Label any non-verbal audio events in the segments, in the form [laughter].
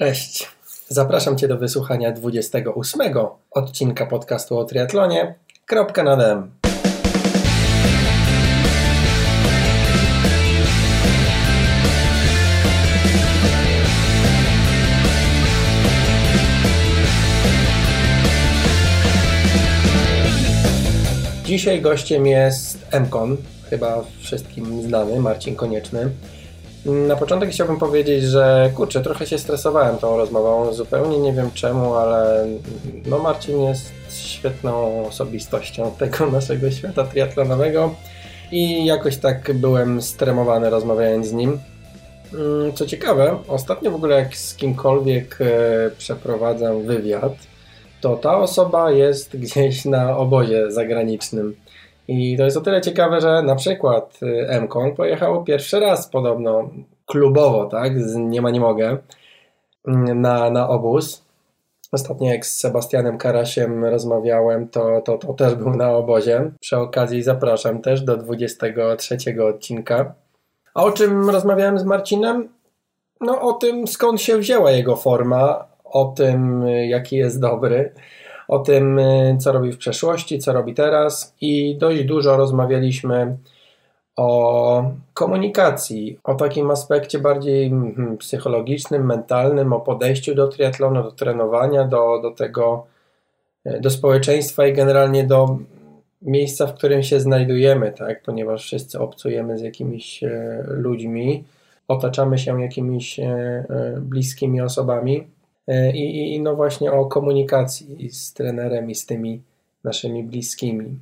Cześć. Zapraszam Cię do wysłuchania 28 odcinka podcastu o triatlonie. Kropka na dem. Dzisiaj gościem jest Mkon, chyba wszystkim znany, Marcin Konieczny. Na początek chciałbym powiedzieć, że kurczę, trochę się stresowałem tą rozmową, zupełnie nie wiem czemu, ale no Marcin jest świetną osobistością tego naszego świata triatlonowego i jakoś tak byłem stremowany rozmawiając z nim. Mm, co ciekawe, ostatnio w ogóle jak z kimkolwiek e, przeprowadzam wywiad, to ta osoba jest gdzieś na obozie zagranicznym. I to jest o tyle ciekawe, że na przykład y, MKON pojechał pierwszy raz podobno klubowo, tak, z nie ma nie mogę, mm, na, na obóz. Ostatnio jak z Sebastianem Karasiem rozmawiałem, to, to, to też był na obozie. Przy okazji zapraszam też do 23 odcinka. A o czym rozmawiałem z Marcinem? No o tym skąd się wzięła jego forma, o tym jaki jest dobry o tym, y, co robi w przeszłości, co robi teraz i dość dużo rozmawialiśmy o komunikacji, o takim aspekcie bardziej psychologicznym, mentalnym, o podejściu do triatlonu, do trenowania, do, do tego, y, do społeczeństwa i generalnie do miejsca, w którym się znajdujemy, tak? ponieważ wszyscy obcujemy z jakimiś y, ludźmi, otaczamy się jakimiś bliskimi osobami i, i no właśnie o komunikacji z trenerem i z tymi naszymi bliskimi.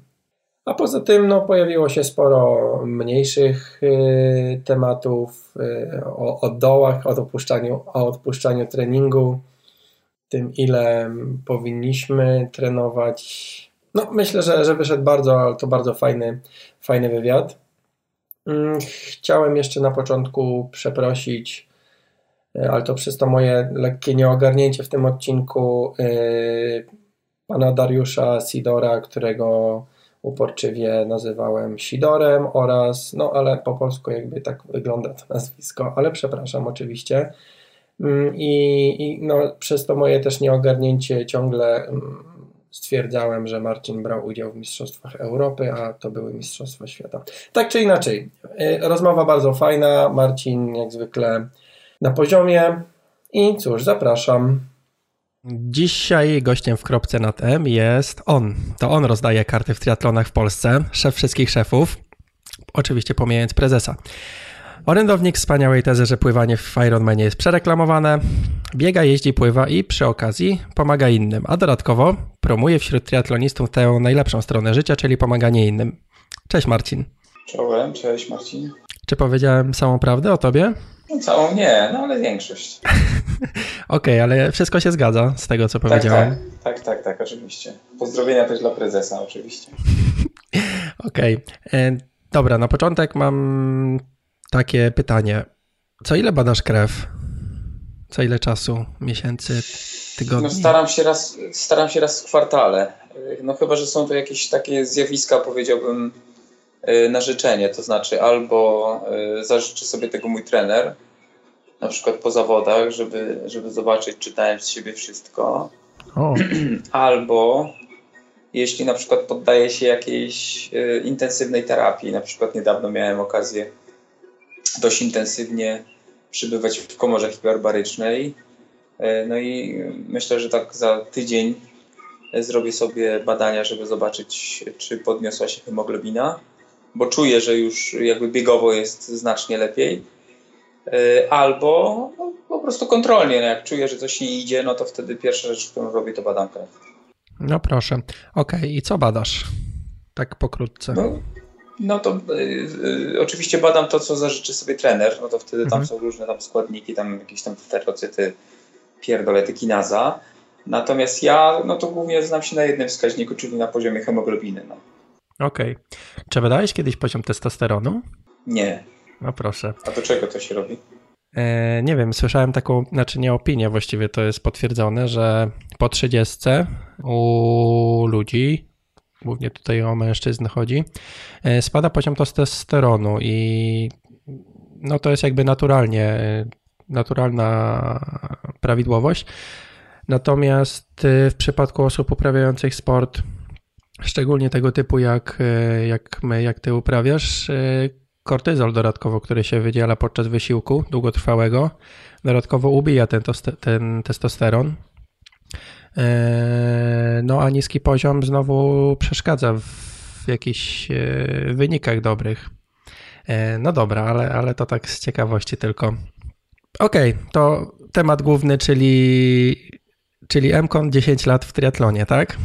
A poza tym no, pojawiło się sporo mniejszych y, tematów y, o, o dołach, o odpuszczaniu, o odpuszczaniu treningu, tym ile powinniśmy trenować. No, myślę, że, że wyszedł bardzo, to bardzo fajny, fajny wywiad. Mm, chciałem jeszcze na początku przeprosić E, ale to przez to moje lekkie nieogarnięcie w tym odcinku yy, pana Dariusza Sidora, którego uporczywie nazywałem Sidorem oraz, no ale po polsku jakby tak wygląda to nazwisko, ale przepraszam oczywiście. Mm, I, i no, przez to moje też nieogarnięcie ciągle mm, stwierdzałem, że Marcin brał udział w Mistrzostwach Europy, a to były Mistrzostwa Świata. Tak czy inaczej, e, rozmowa bardzo fajna. Marcin jak zwykle na poziomie. I cóż, zapraszam. Dzisiaj gościem w kropce nad M jest on. To on rozdaje karty w triatlonach w Polsce, szef wszystkich szefów, oczywiście pomijając prezesa. Orędownik wspaniałej tezy, że pływanie w Ironmanie jest przereklamowane, biega, jeździ, pływa i przy okazji pomaga innym, a dodatkowo promuje wśród triatlonistów tę najlepszą stronę życia, czyli pomaganie innym. Cześć Marcin. Czołem, cześć Marcin. Czy powiedziałem samą prawdę o tobie? No całą nie, no ale większość. [laughs] Okej, okay, ale wszystko się zgadza z tego, co powiedziałem. Tak, tak, tak, tak, oczywiście. Pozdrowienia też dla prezesa, oczywiście. [laughs] Okej. Okay. E, dobra, na początek mam takie pytanie. Co ile badasz krew? Co ile czasu, miesięcy, tygodni? No staram się raz, staram się raz w kwartale. No chyba, że są to jakieś takie zjawiska, powiedziałbym, na życzenie, to znaczy albo y, zażyczy sobie tego mój trener, na przykład po zawodach, żeby, żeby zobaczyć, czy dałem z siebie wszystko, o. [clears throat] albo jeśli na przykład poddaję się jakiejś y, intensywnej terapii, na przykład niedawno miałem okazję dość intensywnie przybywać w komorze hiperbarycznej, no i myślę, że tak za tydzień zrobię sobie badania, żeby zobaczyć, czy podniosła się hemoglobina bo czuję, że już jakby biegowo jest znacznie lepiej. E, albo no, po prostu kontrolnie, no jak czuję, że coś nie idzie, no to wtedy pierwsza rzecz, którą robię, to badam krew. No proszę. Okej, okay. i co badasz? Tak pokrótce. No, no to y, y, oczywiście badam to, co zażyczy sobie trener, no to wtedy mhm. tam są różne tam składniki, tam jakieś tam terocyty, pierdolety, kinaza. Natomiast ja, no to głównie znam się na jednym wskaźniku, czyli na poziomie hemoglobiny. No. Okej. Okay. Czy badałeś kiedyś poziom testosteronu? Nie. No proszę. A do czego to się robi? E, nie wiem, słyszałem taką, znaczy nie opinię, właściwie to jest potwierdzone, że po 30 u ludzi, głównie tutaj o mężczyzn chodzi, e, spada poziom testosteronu i no to jest jakby naturalnie naturalna prawidłowość. Natomiast w przypadku osób uprawiających sport, szczególnie tego typu jak, jak my, jak ty uprawiasz, kortyzol dodatkowo, który się wydziela podczas wysiłku długotrwałego, dodatkowo ubija ten, ten testosteron. E, no a niski poziom znowu przeszkadza w jakichś e, wynikach dobrych. E, no dobra, ale, ale to tak z ciekawości tylko. Okej, okay, to temat główny, czyli, czyli MKON 10 lat w triatlonie, tak?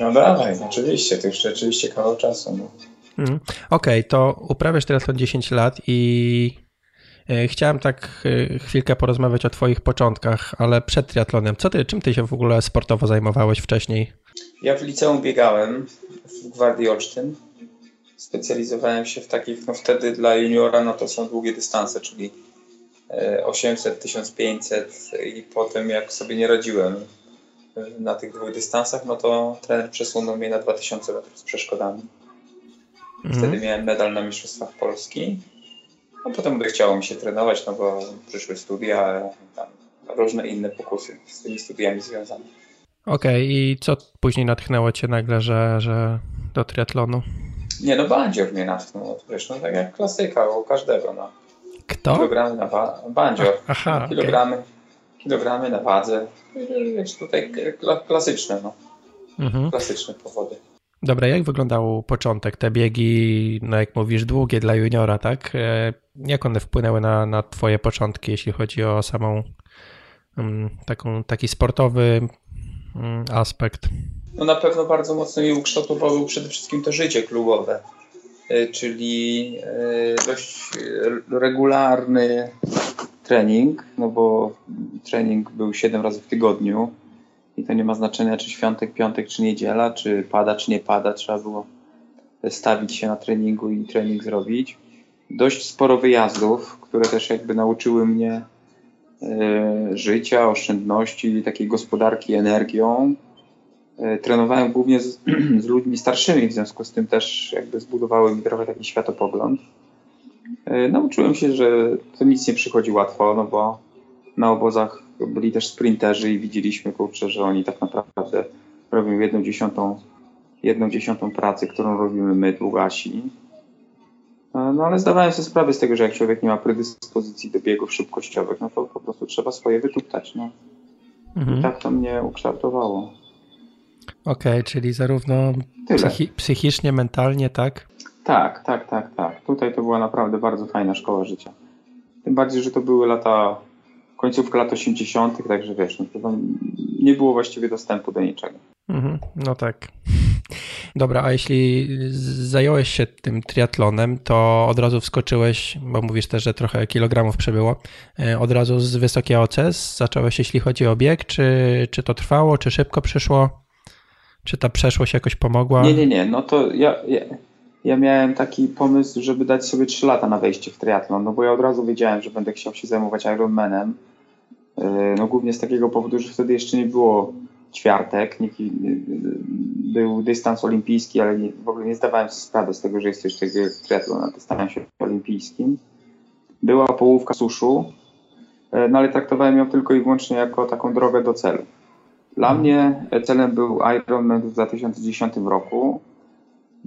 No dawaj, oczywiście, to już rzeczywiście kawał czasu. No. Mm. Okej, okay, to uprawiasz triatlon 10 lat i e, chciałem tak e, chwilkę porozmawiać o twoich początkach, ale przed triatlonem. Co ty, czym ty się w ogóle sportowo zajmowałeś wcześniej? Ja w liceum biegałem w Gwardii Olsztyn. Specjalizowałem się w takich, no wtedy dla juniora no to są długie dystanse, czyli 800, e, 1500 i potem jak sobie nie radziłem na tych dwóch dystansach, no to trener przesunął mnie na 2000 metrów z przeszkodami. Wtedy mhm. miałem medal na Mistrzostwach Polski. A potem by chciało mi się trenować, no bo przyszły studia, tam różne inne pokusy z tymi studiami związane. Okej, okay, i co później natchnęło cię nagle, że, że do triatlonu? Nie, no bandzior mnie natchnął, wiesz, no tak jak klasyka u każdego, no. Kto? Kilogramy na ba- bandzior. Aha, kilogramy, okay. Kilogramy na wadze. Wiesz, tutaj klasyczne, no. Mhm. Klasyczne powody. Dobra, jak wyglądał początek? Te biegi, no jak mówisz, długie dla juniora, tak? E, jak one wpłynęły na, na twoje początki, jeśli chodzi o samą um, taką, taki sportowy um, aspekt? No na pewno bardzo mocno mi ukształtowało przede wszystkim to życie klubowe, czyli e, dość regularny trening, no bo trening był 7 razy w tygodniu, i to nie ma znaczenia, czy świątek, piątek, czy niedziela, czy pada, czy nie pada. Trzeba było stawić się na treningu i trening zrobić. Dość sporo wyjazdów, które też jakby nauczyły mnie e, życia, oszczędności, takiej gospodarki energią. E, trenowałem głównie z, [clears throat] z, ludźmi starszymi, w związku z tym też jakby zbudowały mi trochę taki światopogląd. E, nauczyłem się, że to nic nie przychodzi łatwo, no bo na obozach byli też sprinterzy i widzieliśmy, kurczę, że oni tak naprawdę robią jedną dziesiątą, jedną dziesiątą pracy, którą robimy my, długasi. E, no ale zdawałem sobie sprawę z tego, że jak człowiek nie ma predyspozycji do biegów szybkościowych, no to po prostu trzeba swoje wytuptać. No. Mhm. I tak to mnie ukształtowało. Okej, okay, czyli zarówno psychi psychicznie, mentalnie, tak? Tak, tak, tak, tak. Tutaj to była naprawdę bardzo fajna szkoła życia. Tym bardziej, że to były lata końcówka lat 80., także wiesz, no to nie było właściwie dostępu do niczego. Mhm, no tak. [laughs] Dobra, a jeśli zająłeś się tym triatlonem, to od razu wskoczyłeś, bo mówisz też, że trochę kilogramów przebyło, e, od razu z wysokiej OCS zacząłeś, jeśli chodzi o bieg, czy, czy to trwało, czy szybko przyszło? Czy ta przeszłość jakoś pomogła? Nie, nie, nie, no to ja, ja, ja miałem taki pomysł, żeby dać sobie 3 lata na wejście w triatlon, no bo ja od razu wiedziałem, że będę chciał się zajmować Ironmanem, E, no głównie z takiego powodu, że wtedy jeszcze nie było ćwiartek, nie, był dystans olimpijski, ale w ogóle nie zdawałem sobie sprawy z tego, że jest coś takiego jak triatlon na dystansie olimpijskim. Była połówka suszu, e, no ale traktowałem ją tylko i wyłącznie jako taką drogę do celu. Dla mnie celem był Ironman w 2010 roku.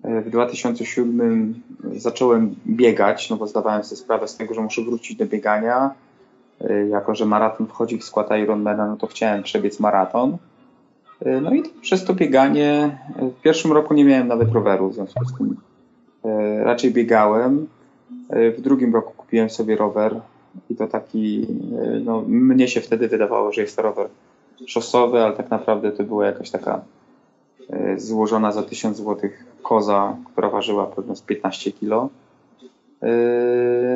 E, w 2007 zacząłem biegać, no bo zdawałem sobie sprawę z tego, że muszę wrócić do biegania jako że maraton wchodzi w skład Ironmana, no to chciałem przebiec maraton. No i przez to bieganie, w pierwszym roku nie miałem nawet roweru, w związku z tym raczej biegałem. W drugim roku kupiłem sobie rower i to taki, no mnie się wtedy wydawało, że jest to rower szosowy, ale tak naprawdę to była jakaś taka złożona za 1000 zł koza, która ważyła pewno z 15 kg. Yy,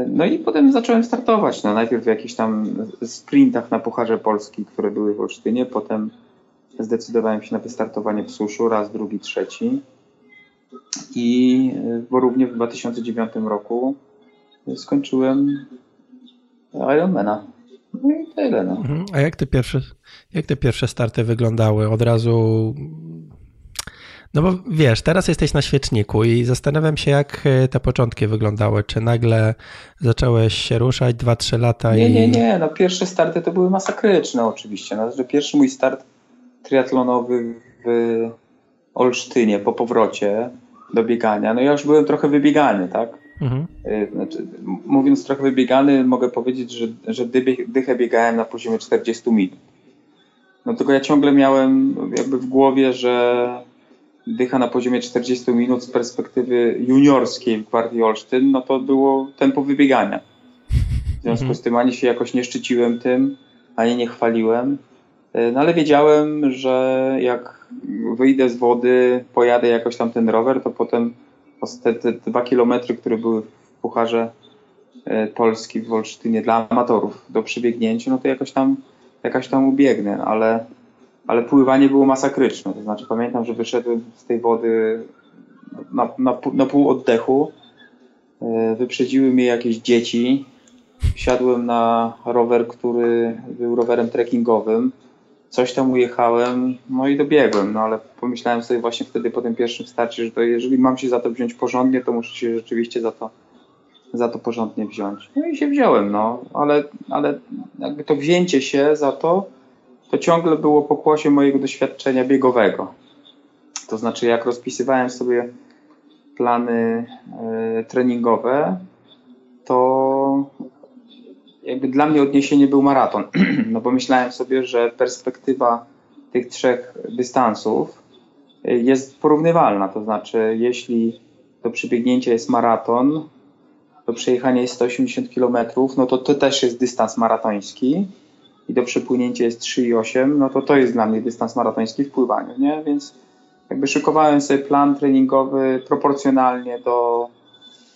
no i potem zacząłem startować. No, najpierw w jakichś tam sprintach na Pucharze Polski, które były w Olsztynie, potem zdecydowałem się na wystartowanie w suszu, raz, drugi, trzeci. I yy, bo również w 2009 roku skończyłem Ironmana. No i tyle. No. Mhm. A jak te, pierwsze, jak te pierwsze starty wyglądały? Od razu No bo wiesz, teraz jesteś na świeczniku i zastanawiam się, jak e, te początki wyglądały. Czy nagle zacząłeś się ruszać 2-3 lata nie, i. Nie, nie, no pierwsze starty to były masakryczne oczywiście. No, że pierwszy mój start triatlonowy w Olsztynie po powrocie do biegania, no ja już byłem trochę wybiegany, tak? Mhm. E, znaczy, mówiąc trochę wybiegany, mogę powiedzieć, że, że dychę biegałem na poziomie 40 minut. No tylko ja ciągle miałem jakby w głowie, że dycha na poziomie 40 minut z perspektywy juniorskiej w Gwardii Olsztyn, no to było tempo wybiegania. W związku mhm. z tym ani się jakoś nie szczyciłem tym, ani nie chwaliłem. E, no ale wiedziałem, że jak wyjdę z wody, pojadę jakoś tam ten rower, to potem te, te dwa kilometry, które były w Pucharze e, Polski w Olsztynie dla amatorów do przebiegnięcia, no to jakoś tam, jakoś tam ubiegnę, ale ale pływanie było masakryczne. To znaczy pamiętam, że wyszedłem z tej wody na, na, na pół oddechu. E, wyprzedziły mnie jakieś dzieci. Wsiadłem na rower, który był rowerem trekkingowym. Coś tam ujechałem, no i dobiegłem, no ale pomyślałem sobie właśnie wtedy po tym pierwszym starcie, że to jeżeli mam się za to wziąć porządnie, to muszę się rzeczywiście za to, za to porządnie wziąć. No i się wziąłem, no, ale, ale jakby to wzięcie się za to to ciągle było pokłosie mojego doświadczenia biegowego. To znaczy, jak rozpisywałem sobie plany y, treningowe, to jakby dla mnie odniesienie był maraton. [clears throat] No bo myślałem sobie, że perspektywa tych trzech dystansów e, jest porównywalna. To znaczy, jeśli do przebiegnięcia jest maraton, do przejechania jest 180 km, no to to też jest dystans maratoński i do przepłynięcia jest 3,8, no to to jest dla mnie dystans maratoński w pływaniu, nie? Więc jakby szykowałem sobie plan treningowy proporcjonalnie do,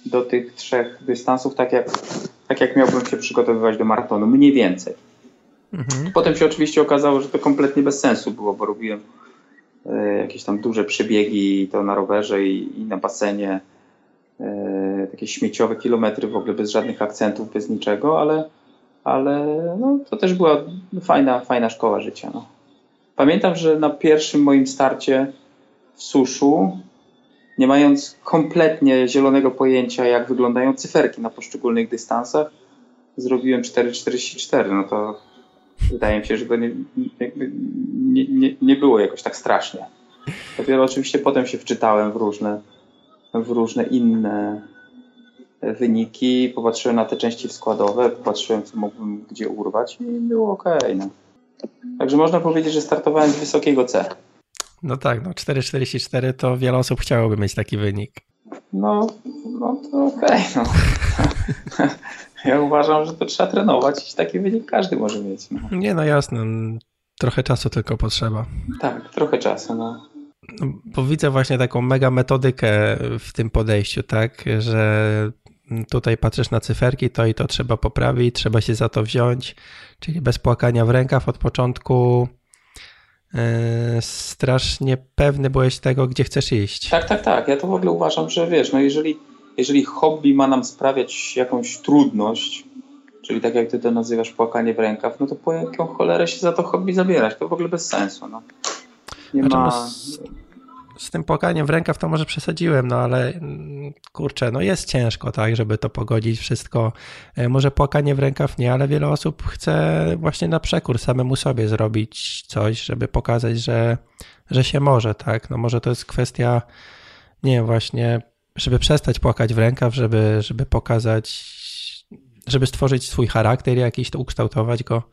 do tych trzech dystansów, tak jak, tak jak miałbym się przygotowywać do maratonu, mniej więcej. Mhm. Potem się oczywiście okazało, że to kompletnie bez sensu było, bo robiłem e, jakieś tam duże przebiegi, to na rowerze i, i na basenie, e, takie śmieciowe kilometry w ogóle bez żadnych akcentów, bez niczego, ale ale no, to też była fajna, fajna szkoła życia. No. Pamiętam, że na pierwszym moim starcie w suszu, nie mając kompletnie zielonego pojęcia, jak wyglądają cyferki na poszczególnych dystansach, zrobiłem 4,44. No to wydaje mi się, że to nie, nie, nie, nie było jakoś tak strasznie. Dopiero oczywiście potem się wczytałem w różne, w różne inne wyniki, popatrzyłem na te części składowe, popatrzyłem, co mógłbym gdzie urwać i było ok. No. Także można powiedzieć, że startowałem z wysokiego C. No tak, no 4,44 to wiele osób chciałoby mieć taki wynik. No, no to okej. Okay, no. [laughs] ja uważam, że to trzeba trenować i taki wynik każdy może mieć. No. Nie, no jasne. Trochę czasu tylko potrzeba. Tak, trochę czasu, no. no bo widzę właśnie taką mega metodykę w tym podejściu, tak, że tutaj patrzysz na cyferki, to i to trzeba poprawić, trzeba się za to wziąć, czyli bez płakania w rękaw od początku strasznie pewny byłeś tego, gdzie chcesz iść. Tak, tak, tak. Ja to w ogóle uważam, że wiesz, no jeżeli, jeżeli hobby ma nam sprawiać jakąś trudność, czyli tak jak ty to nazywasz płakanie w rękaw, no to po jaką cholerę się za to hobby zabierać? To w ogóle bez sensu. No. Nie znaczy, ma z tym płakaniem w rękaw to może przesadziłem, no ale mm, kurczę, no jest ciężko, tak, żeby to pogodzić wszystko. E, może płakanie w rękaw nie, ale wiele osób chce właśnie na przekór samemu sobie zrobić coś, żeby pokazać, że, że się może, tak. No może to jest kwestia, nie wiem, właśnie, żeby przestać płakać w rękaw, żeby, żeby pokazać, żeby stworzyć swój charakter jakiś, to ukształtować go.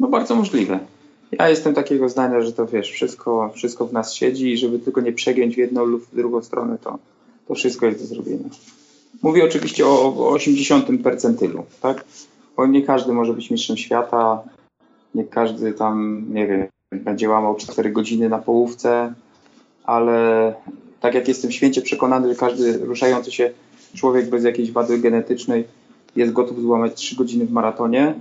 No bardzo możliwe. Ja jestem takiego zdania, że to wiesz, wszystko, wszystko w nas siedzi i żeby tylko nie przegiąć w jedną lub w drugą stronę, to, to wszystko jest do zrobienia. Mówię oczywiście o, o 80 percentylu, tak? Bo nie każdy może być mistrzem świata, nie każdy tam, nie wiem, będzie łamał 4 godziny na połówce, ale tak jak jestem święcie przekonany, że każdy ruszający się człowiek bez jakiejś wady genetycznej jest gotów złamać 3 godziny w maratonie,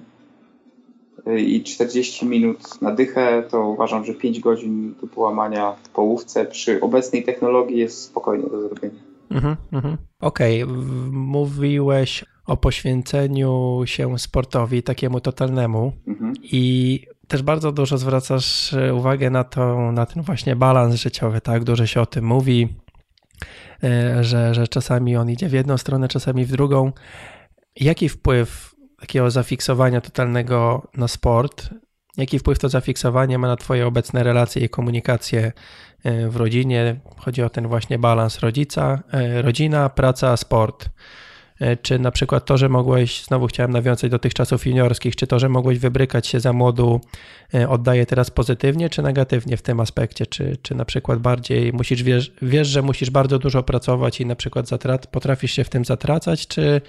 i 40 minut na dychę, to uważam, że 5 godzin do połamania w połówce przy obecnej technologii jest spokojnie do zrobienia. Mhm, mhm. Okej, okay. mówiłeś o poświęceniu się sportowi takiemu totalnemu mhm. i też bardzo dużo zwracasz e, uwagę na, to, na ten właśnie balans życiowy, tak? Dużo się o tym mówi, e, że, że czasami on idzie w jedną stronę, czasami w drugą. Jaki wpływ takiego zafiksowania totalnego na sport, jaki wpływ to zafiksowanie ma na Twoje obecne relacje i komunikację e, w rodzinie? Chodzi o ten właśnie balans rodzica, rodzina, praca, sport. E, czy na przykład to, że mogłeś, znowu chciałem nawiązać do tych czasów juniorskich, czy to, że mogłeś wybrykać się za młodu, e, oddaje teraz pozytywnie czy negatywnie w tym aspekcie? Czy, czy na przykład bardziej musisz, wiesz, wiesz, że musisz bardzo dużo pracować i na przykład zatrat, potrafisz się w tym zatracać, czy,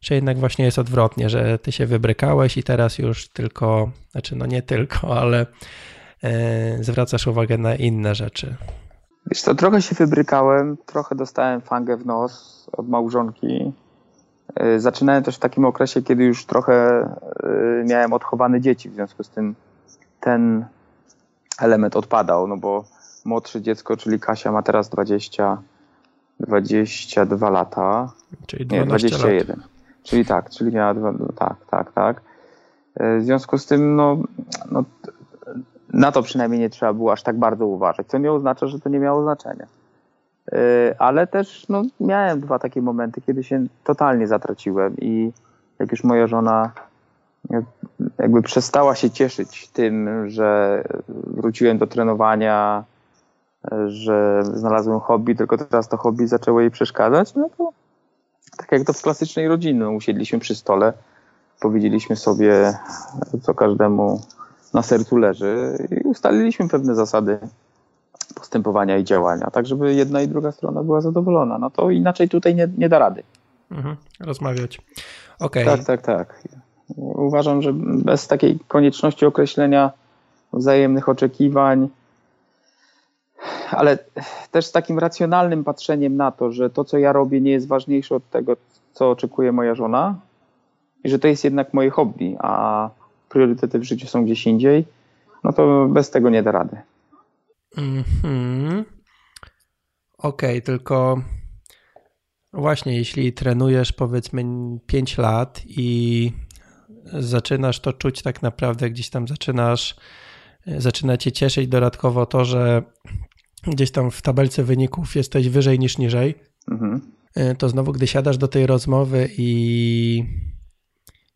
czy jednak właśnie jest odwrotnie, że ty się wybrykałeś i teraz już tylko, znaczy no nie tylko, [laughs] ale e, zwracasz uwagę na inne rzeczy? Wiesz trochę się wybrykałem, trochę dostałem fangę w nos od małżonki, E, zaczynałem też w takim okresie, kiedy już trochę e, miałem odchowane dzieci, w związku z tym ten element odpadał, no bo młodsze dziecko, czyli Kasia ma teraz 20, 22 lata. Czyli 12 Nie, 21. Lat. Czyli tak, czyli miała dwa, no tak, tak, tak. E, w związku z tym, no, no, na to przynajmniej nie trzeba było aż tak bardzo uważać, co nie oznacza, że to nie miało znaczenia. Y, ale też no, miałem dwa takie momenty, kiedy się totalnie zatraciłem i jak już moja żona jakby przestała się cieszyć tym, że wróciłem do trenowania, że znalazłem hobby, tylko teraz to hobby zaczęło jej przeszkadzać, no to tak jak to w klasycznej rodzinie, usiedliśmy przy stole, powiedzieliśmy sobie, co każdemu na sercu leży i ustaliliśmy pewne zasady postępowania i działania, tak żeby jedna i druga strona była zadowolona. No to inaczej tutaj nie, nie da rady. Mhm, rozmawiać. Okay. Tak, tak, tak. Uważam, że bez takiej konieczności określenia wzajemnych oczekiwań, ale też z takim racjonalnym patrzeniem na to, że to, co ja robię, nie jest ważniejsze od tego, co oczekuje moja żona, i że to jest jednak moje hobby, a priorytety w życiu są gdzieś indziej, no to bez tego nie da rady. Mhm. Okej, okay, tylko właśnie jeśli trenujesz powiedzmy 5 lat i zaczynasz to czuć tak naprawdę, gdzieś tam zaczynasz, zaczyna cię cieszyć dodatkowo to, że gdzieś tam w tabelce wyników jesteś wyżej niż niżej, mhm. to znowu gdy siadasz do tej rozmowy i,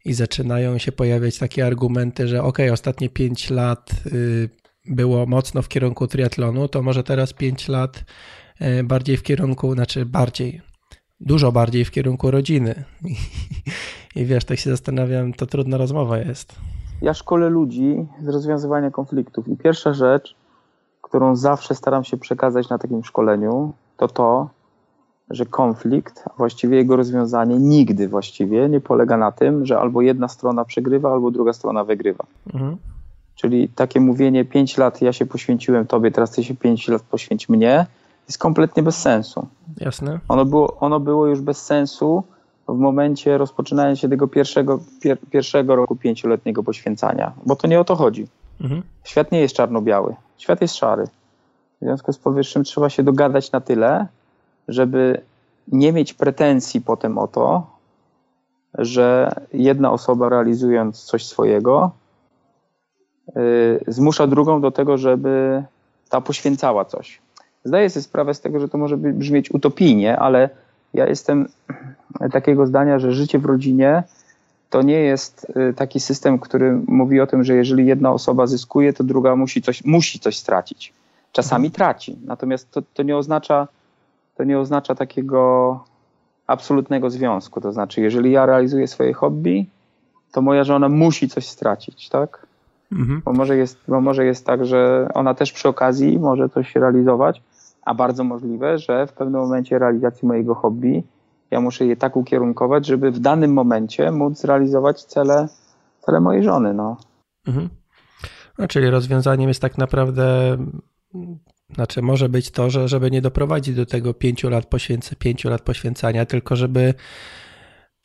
i zaczynają się pojawiać takie argumenty, że ok, ostatnie 5 lat y, było mocno w kierunku triatlonu, to może teraz 5 lat e, bardziej w kierunku, znaczy bardziej, dużo bardziej w kierunku rodziny. I, [laughs] i wiesz, tak się zastanawiam, to trudna rozmowa jest. Ja szkolę ludzi z rozwiązywania konfliktów i pierwsza rzecz, którą zawsze staram się przekazać na takim szkoleniu, to to, że konflikt, a właściwie jego rozwiązanie nigdy właściwie nie polega na tym, że albo jedna strona przegrywa, albo druga strona wygrywa. Mhm. Czyli takie mówienie 5 lat ja się poświęciłem tobie, teraz ty się 5 lat poświęć mnie, jest kompletnie bez sensu. Jasne. Ono było, ono było już bez sensu w momencie rozpoczynania się tego pierwszego, pier, pierwszego roku pięcioletniego poświęcania, bo to nie o to chodzi. Mhm. Świat nie jest czarno-biały, świat jest szary. W związku z powyższym trzeba się dogadać na tyle, żeby nie mieć pretensji potem o to, że jedna osoba realizując coś swojego Y, zmusza drugą do tego, żeby ta poświęcała coś. Zdaję sobie sprawę z tego, że to może brzmieć utopijnie, ale ja jestem takiego zdania, że życie w rodzinie to nie jest y, taki system, który mówi o tym, że jeżeli jedna osoba zyskuje, to druga musi coś, musi coś stracić. Czasami traci, natomiast to, to, nie oznacza, to nie oznacza takiego absolutnego związku. To znaczy, jeżeli ja realizuję swoje hobby, to moja żona musi coś stracić, tak? Mhm. Bo, może jest, bo może jest tak, że ona też przy okazji może coś realizować, a bardzo możliwe, że w pewnym momencie realizacji mojego hobby ja muszę je tak ukierunkować, żeby w danym momencie móc zrealizować cele, cele mojej żony. No. Mhm. No, czyli rozwiązaniem jest tak naprawdę, znaczy może być to, że żeby nie doprowadzić do tego pięciu lat, poświęcenia, pięciu lat poświęcania, tylko żeby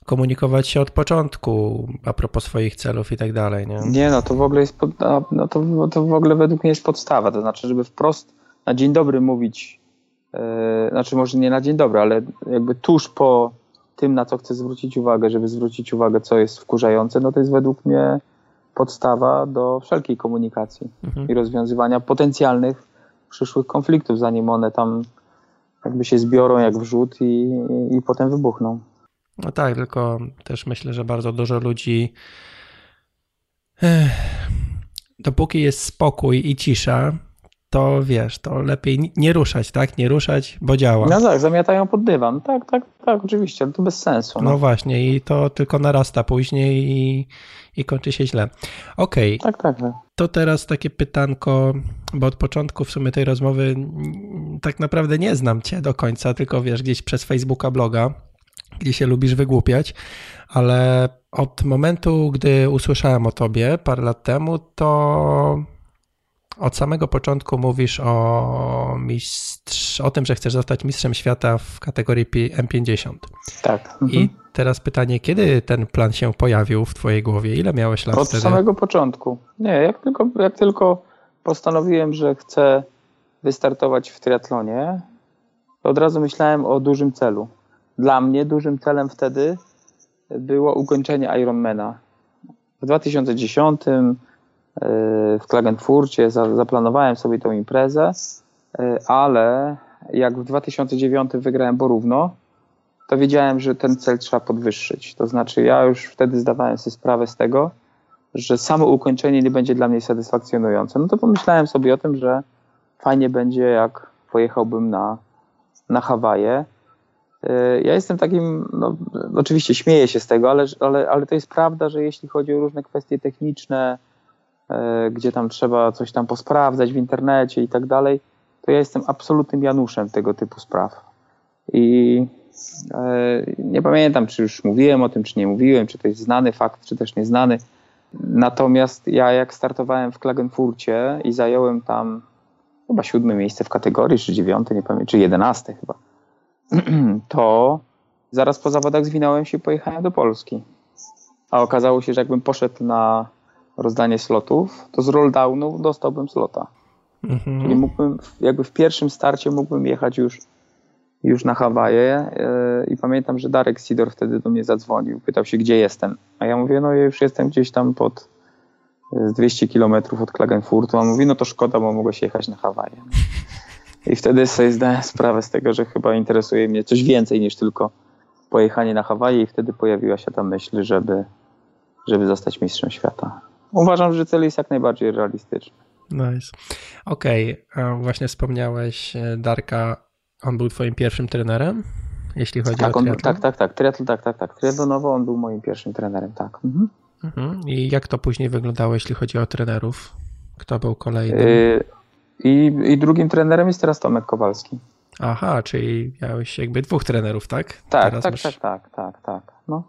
komunikować się od początku a propos swoich celów i tak dalej, nie? Nie, no to w ogóle jest, pod, no to, no to w ogóle według mnie jest podstawa, to znaczy, żeby wprost na dzień dobry mówić, znaczy może nie na dzień dobry, ale jakby tuż po tym, na co chcę zwrócić uwagę, żeby zwrócić uwagę, co jest wkurzające, no to jest według mnie podstawa do wszelkiej komunikacji mhm. i rozwiązywania potencjalnych przyszłych konfliktów, zanim one tam jakby się zbiorą jak wrzód i, i, i potem wybuchną. No tak, tylko też myślę, że bardzo dużo ludzi dopóki jest spokój i cisza, to wiesz, to lepiej nie ruszać, tak? Nie ruszać, bo działa. No tak, zamiatają pod dywan. Tak, tak, tak, oczywiście, to bez sensu. No, no właśnie, i to tylko narasta później i, i kończy się źle. Okej. Okay. Tak, tak, tak. To teraz takie pytanko, bo od początku w sumie tej rozmowy tak naprawdę nie znam cię do końca, tylko wiesz, gdzieś przez Facebooka, bloga, gdzie się lubisz wygłupiać, ale od momentu, gdy usłyszałem o tobie parę lat temu, to od samego początku mówisz o mistrz, o tym, że chcesz zostać mistrzem świata w kategorii M50. Tak. Mhm. I teraz pytanie, kiedy ten plan się pojawił w twojej głowie? Ile miałeś lat od wtedy? Samego początku. Nie, jak tylko, jak tylko postanowiłem, że chcę wystartować w triatlonie, to od razu myślałem o dużym celu. Dla mnie dużym celem wtedy było ukończenie Ironmana. W 2010 w Klagenfurcie zaplanowałem sobie tą imprezę, e, ale jak w 2009 wygrałem porówno, to wiedziałem, że ten cel trzeba podwyższyć. To znaczy, ja już wtedy zdawałem sobie sprawę z tego, że samo ukończenie nie będzie dla mnie satysfakcjonujące. No to pomyślałem sobie o tym, że fajnie będzie, jak pojechałbym na, na Hawaje. E, ja jestem takim, no, oczywiście śmieję się z tego, ale, ale, ale to jest prawda, że jeśli chodzi o różne kwestie techniczne, gdzie tam trzeba coś tam posprawdzać w internecie i tak dalej, to ja jestem absolutnym Januszem tego typu spraw. I e, nie pamiętam, czy już mówiłem o tym, czy nie mówiłem, czy to jest znany fakt, czy też nieznany. Natomiast ja jak startowałem w Klagenfurcie i zająłem tam chyba siódme miejsce w kategorii, czy dziewiąte, nie pamiętam, czy jedenaste chyba, [clears throat] to zaraz po zawodach zwinąłem się i pojechałem do Polski. A okazało się, że jakbym poszedł na rozdanie slotów, to z rolldownu dostałbym slota. Mhm. Czyli mógłbym, jakby w pierwszym starcie mógłbym jechać już, już na Hawaje yy, i pamiętam, że Darek Sidor wtedy do mnie zadzwonił, pytał się, gdzie jestem. A ja mówię, no ja już jestem gdzieś tam pod 200 e, kilometrów od Klagenfurtu. On mówi, no to szkoda, bo mogłeś jechać na Hawaje. I wtedy sobie zdałem sprawę z tego, że chyba interesuje mnie coś więcej niż tylko pojechanie na Hawaje i wtedy pojawiła się ta myśl, żeby, żeby zostać mistrzem świata. Uważam, że cel jest jak najbardziej realistyczny. Nice. Okej, okay. właśnie wspomniałeś e, Darka, on był twoim pierwszym trenerem, jeśli chodzi tak, o triatlon? tak, tak, tak, triatlon, tak, tak, tak. Triatlonowo on był moim pierwszym trenerem, tak. Mhm. Mhm. I jak to później wyglądało, jeśli chodzi o trenerów? Kto był kolejny? Yy, i, I drugim trenerem jest teraz Tomek Kowalski. Aha, czyli miałeś jakby dwóch trenerów, tak? Tak, tak, masz... tak, tak, tak, tak. No.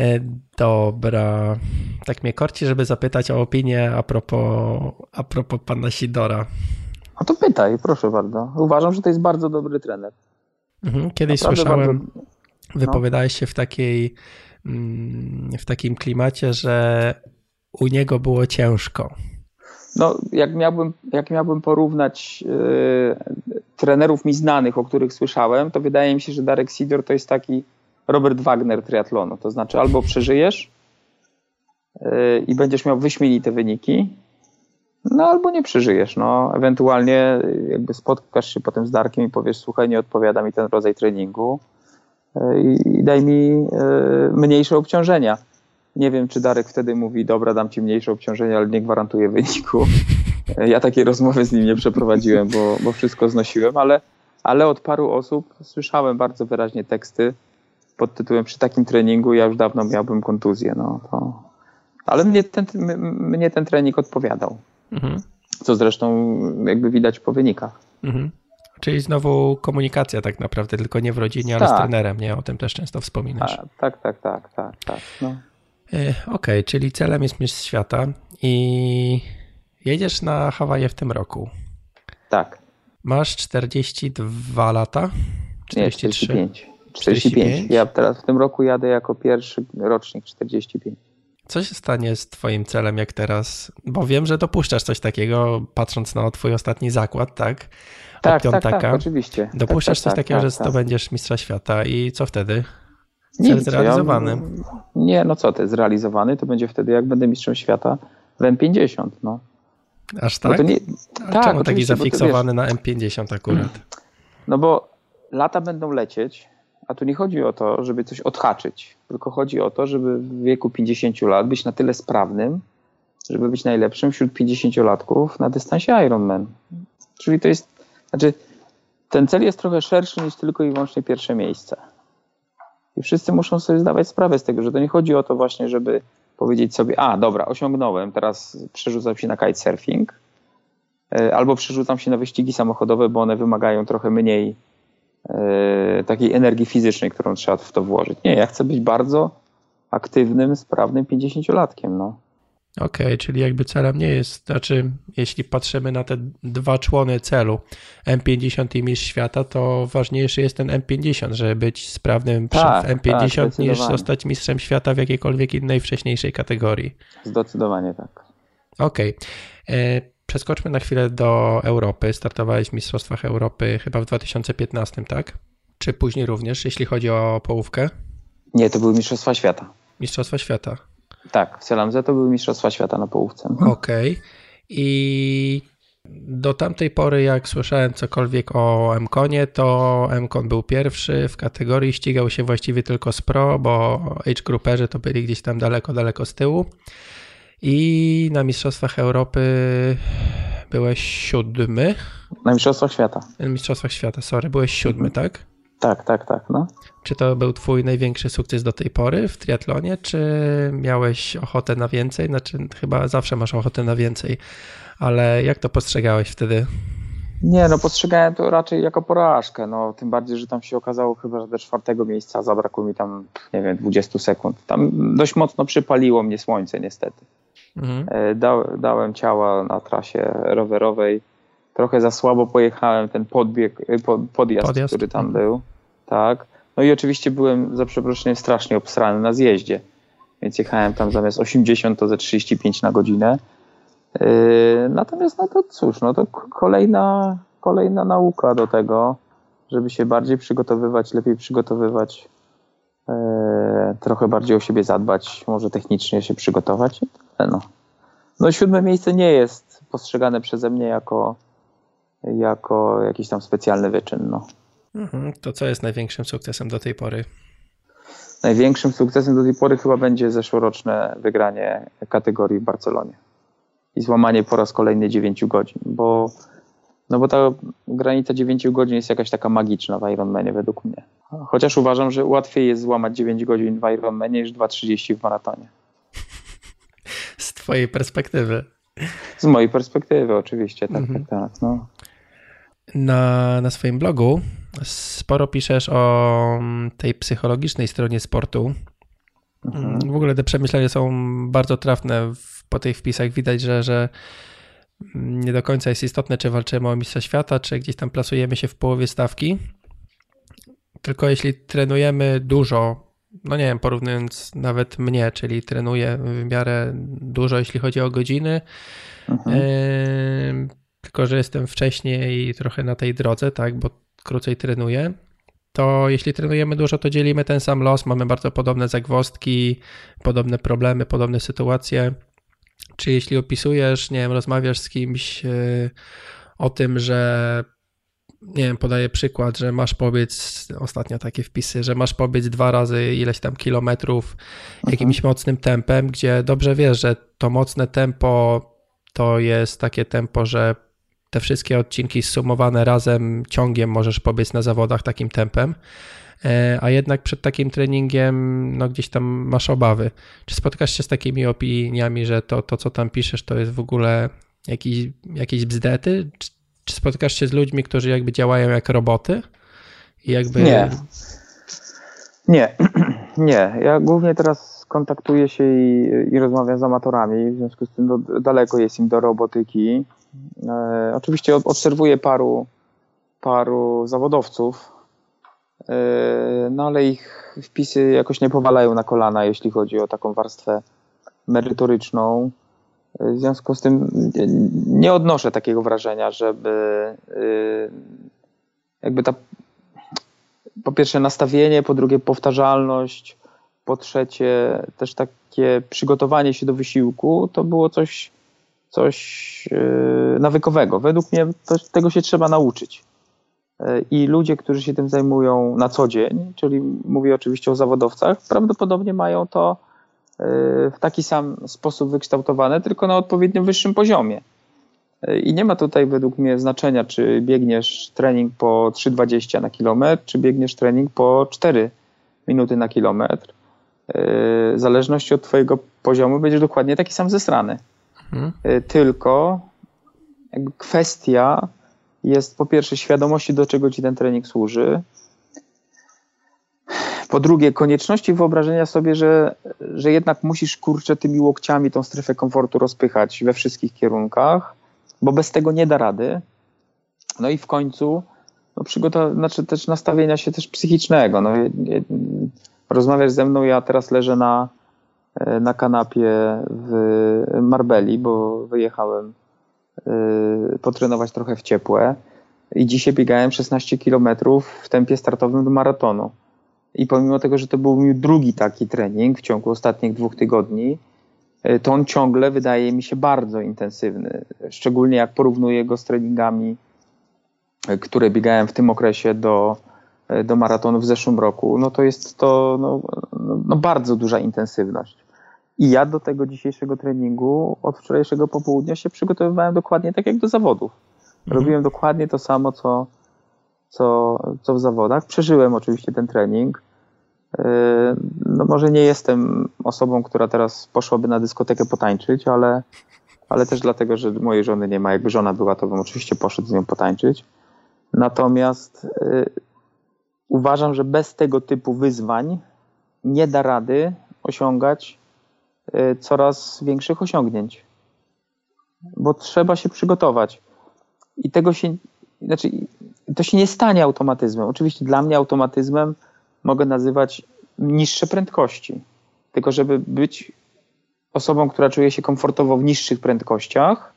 E, dobra. Tak mnie korci, żeby zapytać o opinię a propos, a propos pana Sidora. A to pytaj, proszę bardzo. Uważam, że to jest bardzo dobry trener. Mhm, kiedyś Naprawdę słyszałem, bardzo... wypowiadałeś się w takiej mm, w takim klimacie, że u niego było ciężko. No, jak miałbym, jak miałbym porównać yy, trenerów mi znanych, o których słyszałem, to wydaje mi się, że Darek Sidor to jest taki Robert Wagner triatlonu. To znaczy albo przeżyjesz yy, i będziesz miał wyśmienite wyniki, no albo nie przeżyjesz. No, ewentualnie jakby spotkasz się potem z Darkiem i powiesz, słuchaj, nie odpowiada mi ten rodzaj treningu yy, i daj mi mniejsze obciążenia. Nie wiem, czy Darek wtedy mówi, dobra, dam ci mniejsze obciążenie, ale nie gwarantuję wyniku. Ja takiej rozmowy z nim nie przeprowadziłem, bo, bo wszystko znosiłem, ale, ale od paru osób słyszałem bardzo wyraźnie teksty, pod tytułem przy takim treningu ja już dawno miałbym kontuzję. No, to... Ale mnie ten, mnie ten trening odpowiadał. Mhm. Co zresztą jakby widać po wynikach. Mhm. Czyli znowu komunikacja tak naprawdę, tylko nie w rodzinie, ale tak. z trenerem, nie? O tym też często wspominasz. A, tak, tak, tak, tak, tak. No. E, okej, okay, czyli celem jest mistrz świata i jedziesz na Hawaje w tym roku. Tak. Masz 42 lata? 43? Nie, 45. 45. Ja teraz w tym roku jadę jako pierwszy rocznik 45. Co się stanie z Twoim celem, jak teraz? Bo wiem, że dopuszczasz coś takiego, patrząc na Twój ostatni zakład, tak? Tak, tak, tak, oczywiście. Dopuszczasz tak, coś tak, takiego, tak, że zdobędziesz tak. mistrza świata i co wtedy? Cel zrealizowany. Ja, nie, no co ty, zrealizowany to będzie wtedy, jak będę mistrzem świata w M50, no. Aż tak? Nie, A tak, czemu taki zafiksowany wiesz, na M50 akurat? No bo lata będą lecieć, a tu nie chodzi o to, żeby coś odhaczyć, tylko chodzi o to, żeby w wieku 50 lat być na tyle sprawnym, żeby być najlepszym wśród 50-latków na dystansie Ironman. Czyli to jest, znaczy ten cel jest trochę szerszy niż tylko i wyłącznie pierwsze miejsce. I wszyscy muszą sobie zdawać sprawę z tego, że to nie chodzi o to właśnie, żeby powiedzieć sobie, a dobra, osiągnąłem, teraz przerzucam się na kitesurfing, e, albo przerzucam się na wyścigi samochodowe, bo one wymagają trochę mniej takiej energii fizycznej, którą trzeba w to włożyć. Nie, ja chcę być bardzo aktywnym, sprawnym 50-latkiem. No. Okej, okay, czyli jakby celem nie jest, znaczy jeśli patrzymy na te dwa człony celu, M50 i mistrz świata, to ważniejszy jest ten M50, żeby być sprawnym tak, w M50 tak, niż zostać mistrzem świata w jakiejkolwiek innej wcześniejszej kategorii. Zdecydowanie tak. Okej. Okay. Przeskoczmy na chwilę do Europy. Startowałeś w Mistrzostwach Europy chyba w 2015, tak? Czy później również, jeśli chodzi o połówkę? Nie, to były Mistrzostwa Świata. Mistrzostwa Świata. Tak, w Selamze to były Mistrzostwa Świata na połówce. Okej. Okay. I do tamtej pory, jak słyszałem cokolwiek o Mkonie, to Mkon był pierwszy w kategorii, ścigał się właściwie tylko z Pro, bo age grouperzy to byli gdzieś tam daleko, daleko z tyłu. I na Mistrzostwach Europy byłeś siódmy. Na Mistrzostwach Świata. Na Mistrzostwach Świata, sorry, byłeś siódmy, mhm. tak? Tak, tak, tak. No. Czy to był twój największy sukces do tej pory w triatlonie, czy miałeś ochotę na więcej? Znaczy, chyba zawsze masz ochotę na więcej, ale jak to postrzegałeś wtedy? Nie, no postrzegałem to raczej jako porażkę, no tym bardziej, że tam się okazało chyba, że do czwartego miejsca zabrakło mi tam, nie wiem, 20 sekund. Tam dość mocno przypaliło mnie słońce niestety. Mhm. E, da, dałem ciała na trasie rowerowej, trochę za słabo pojechałem ten podbieg, y, podjazd, podjazd, który tam był. Tak. No i oczywiście byłem za przeproszeniem strasznie obstrany na zjeździe. Więc jechałem tam zamiast 80 to ze 35 na godzinę. Yy, natomiast no to cóż, no to kolejna, kolejna nauka do tego, żeby się bardziej przygotowywać, lepiej przygotowywać, yy, trochę bardziej o siebie zadbać, może technicznie się przygotować. No. no siódme miejsce nie jest postrzegane przeze mnie jako jako jakiś tam specjalny wyczyn. No. Mhm, to co jest największym sukcesem do tej pory? Największym sukcesem do tej pory chyba będzie zeszłoroczne wygranie kategorii w Barcelonie i złamanie po raz kolejny 9 godzin, bo, no bo ta granica 9 godzin jest jakaś taka magiczna w Ironmanie według mnie. Chociaż uważam, że łatwiej jest złamać 9 godzin w Ironmanie niż 2,30 w maratonie. Twojej perspektywy. Z mojej perspektywy oczywiście, tak, mhm. tak, tak. No na, na swoim blogu sporo piszesz o tej psychologicznej stronie sportu. Mhm. W ogóle te przemyślenia są bardzo trafne. Po tych wpisach widać, że, że nie do końca jest istotne, czy walczymy o mistrza świata, czy gdzieś tam plasujemy się w połowie stawki. Tylko jeśli trenujemy dużo, no nie wiem, porównując nawet mnie, czyli trenuję w miarę dużo, jeśli chodzi o godziny, mhm tylko że jestem wcześniej i trochę na tej drodze, tak, bo krócej trenuję, to jeśli trenujemy dużo, to dzielimy ten sam los, mamy bardzo podobne zagwozdki, podobne problemy, podobne sytuacje. Czy jeśli opisujesz, nie wiem, rozmawiasz z kimś e, o tym, że nie wiem, podaję przykład, że masz pobiec, ostatnio takie wpisy, że masz pobiec dwa razy ileś tam kilometrów jakimś mhm. mocnym tempem, gdzie dobrze wiesz, że to mocne tempo to jest takie tempo, że te wszystkie odcinki zsumowane razem ciągiem możesz pobiec na zawodach takim tempem, e, a jednak przed takim treningiem no gdzieś tam masz obawy. Czy spotkasz się z takimi opiniami, że to, to co tam piszesz, to jest w ogóle jakiś, jakieś bzdety? Czy, czy spotkasz się z ludźmi, którzy jakby działają jak roboty? I jakby... Nie. Nie, [clears throat] nie. Ja głównie teraz kontaktuję się i, i rozmawiam z amatorami, w związku z tym do, daleko jest im do robotyki. E, oczywiście obserwuję paru, paru zawodowców, e, no ale ich wpisy jakoś nie powalają na kolana, jeśli chodzi o taką warstwę merytoryczną. W związku z tym nie odnoszę takiego wrażenia, żeby jakby ta po pierwsze nastawienie, po drugie powtarzalność, po trzecie też takie przygotowanie się do wysiłku, to było coś, coś yy, nawykowego. Według mnie tego się trzeba nauczyć. Yy, I ludzie, którzy się tym zajmują na co dzień, czyli mówię oczywiście o zawodowcach, prawdopodobnie mają to w taki sam sposób wykształtowane, tylko na odpowiednio wyższym poziomie. I nie ma tutaj według mnie znaczenia, czy biegniesz trening po 3,20 na kilometr, czy biegniesz trening po 4 minuty na kilometr. W zależności od Twojego poziomu będziesz dokładnie taki sam zesrany. Mhm. Tylko kwestia jest po pierwsze świadomości, do czego Ci ten trening służy. Po drugie, konieczności wyobrażenia sobie, że, że jednak musisz kurczę tymi łokciami tą strefę komfortu rozpychać we wszystkich kierunkach bo bez tego nie da rady. No i w końcu no, przygotow- znaczy też nastawienia się też psychicznego. No, rozmawiasz ze mną, ja teraz leżę na, e, na kanapie w Marbeli, bo wyjechałem y, potrenować trochę w ciepłe i dzisiaj biegałem 16 km w tempie startowym do maratonu. I pomimo tego, że to był mój drugi taki trening w ciągu ostatnich dwóch tygodni, E, to on ciągle wydaje mi się bardzo intensywny. Szczególnie jak porównuję go z treningami, e, które biegałem w tym okresie do, e, do maratonu w zeszłym roku, no to jest to no, no, no bardzo duża intensywność. I ja do tego dzisiejszego treningu od wczorajszego popołudnia się przygotowywałem dokładnie tak jak do zawodów. Mhm. Robiłem dokładnie to samo, co, co, co w zawodach. Przeżyłem oczywiście ten trening. Yy, no może nie jestem osobą, która teraz poszłaby na dyskotekę potańczyć, ale, ale też dlatego, że mojej żony nie ma. Jakby żona była, to bym oczywiście poszedł z nią potańczyć. Natomiast yy, uważam, że bez tego typu wyzwań nie da rady osiągać yy, coraz większych osiągnięć. Bo trzeba się przygotować. I tego się, znaczy, to się nie stanie automatyzmem. Oczywiście dla mnie automatyzmem mogę nazywać niższe prędkości. Tylko żeby być osobą, która czuje się komfortowo w niższych prędkościach,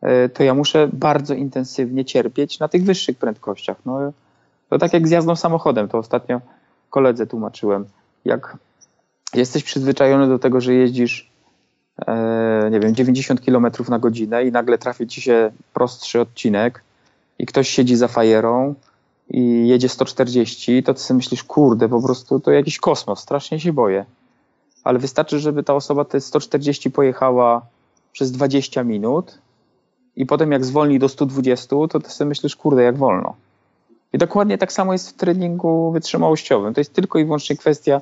e, to ja muszę bardzo intensywnie cierpieć na tych wyższych prędkościach. No, to tak jak z jazdą samochodem, to ostatnio koledze tłumaczyłem. Jak jesteś przyzwyczajony do tego, że jeździsz e, nie wiem, 90 km na godzinę i nagle trafi ci się prostszy odcinek i ktoś siedzi za fajerą, i jedzie 140, to ty sobie myślisz, kurde, po prostu to jakiś kosmos, strasznie się boję. Ale wystarczy, żeby ta osoba te 140 pojechała przez 20 minut i potem jak zwolni do 120, to ty sobie myślisz, kurde, jak wolno. I dokładnie tak samo jest w treningu wytrzymałościowym. To jest tylko i wyłącznie kwestia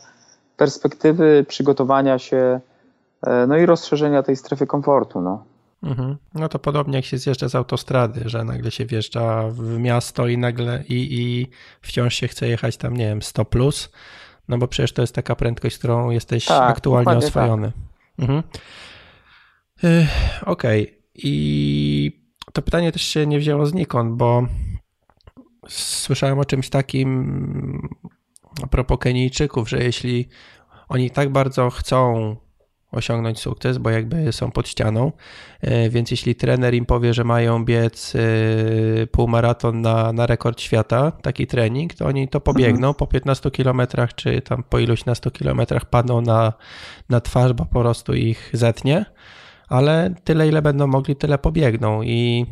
perspektywy, przygotowania się, e, no i rozszerzenia tej strefy komfortu. No. Mhm. No to podobnie jak się zjeżdża z autostrady, że nagle się wjeżdża w miasto i nagle i, i wciąż się chce jechać tam, nie wiem, 100 plus, no bo przecież to jest taka prędkość, którą jesteś tak, aktualnie oswojony. Tak. Mhm. Okej. Okay. I to pytanie też się nie wzięło znikąd, bo słyszałem o czymś takim a propos Kenijczyków, że jeśli oni tak bardzo chcą osiągnąć sukces, bo jakby są pod ścianą. E, więc jeśli trener im powie, że mają biec e, półmaraton na, na rekord świata, taki trening, to oni to pobiegną mhm. po 15 kilometrach, czy tam po iluś na 100 kilometrach padną na, na twarz, bo po prostu ich zetnie, ale tyle ile będą mogli, tyle pobiegną i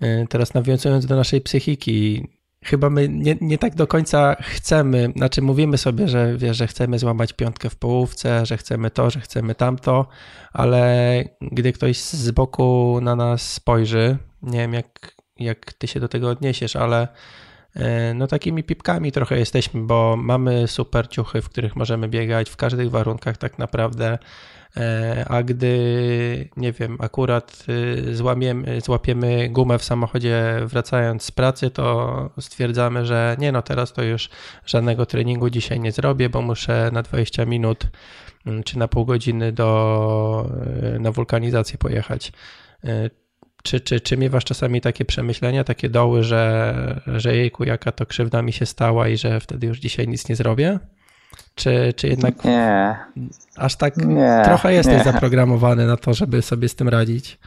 e, Teraz nawiązując do naszej psychiki, chyba my nie, nie tak do końca chcemy, znaczy mówimy sobie, że, wiesz, że chcemy złamać piątkę w połówce, że chcemy to, że chcemy tamto, ale gdy ktoś z boku na nas spojrzy, nie wiem jak, jak ty się do tego odniesiesz, ale e, no takimi pipkami trochę jesteśmy, bo mamy super ciuchy, w których możemy biegać w każdych warunkach tak naprawdę a gdy, nie wiem, akurat y, złamiemy, złapiemy gumę w samochodzie wracając z pracy, to stwierdzamy, że nie no, teraz to już żadnego treningu dzisiaj nie zrobię, bo muszę na 20 minut mm, czy na pół godziny do, y, na wulkanizację pojechać. E, czy, czy, czy miewasz czasami takie przemyślenia, takie doły, że, że jejku, jaka to krzywda mi się stała i że wtedy już dzisiaj nic nie zrobię? Czy, czy jednak nie. aż tak nie, trochę jesteś nie. zaprogramowany na to, żeby sobie z tym radzić?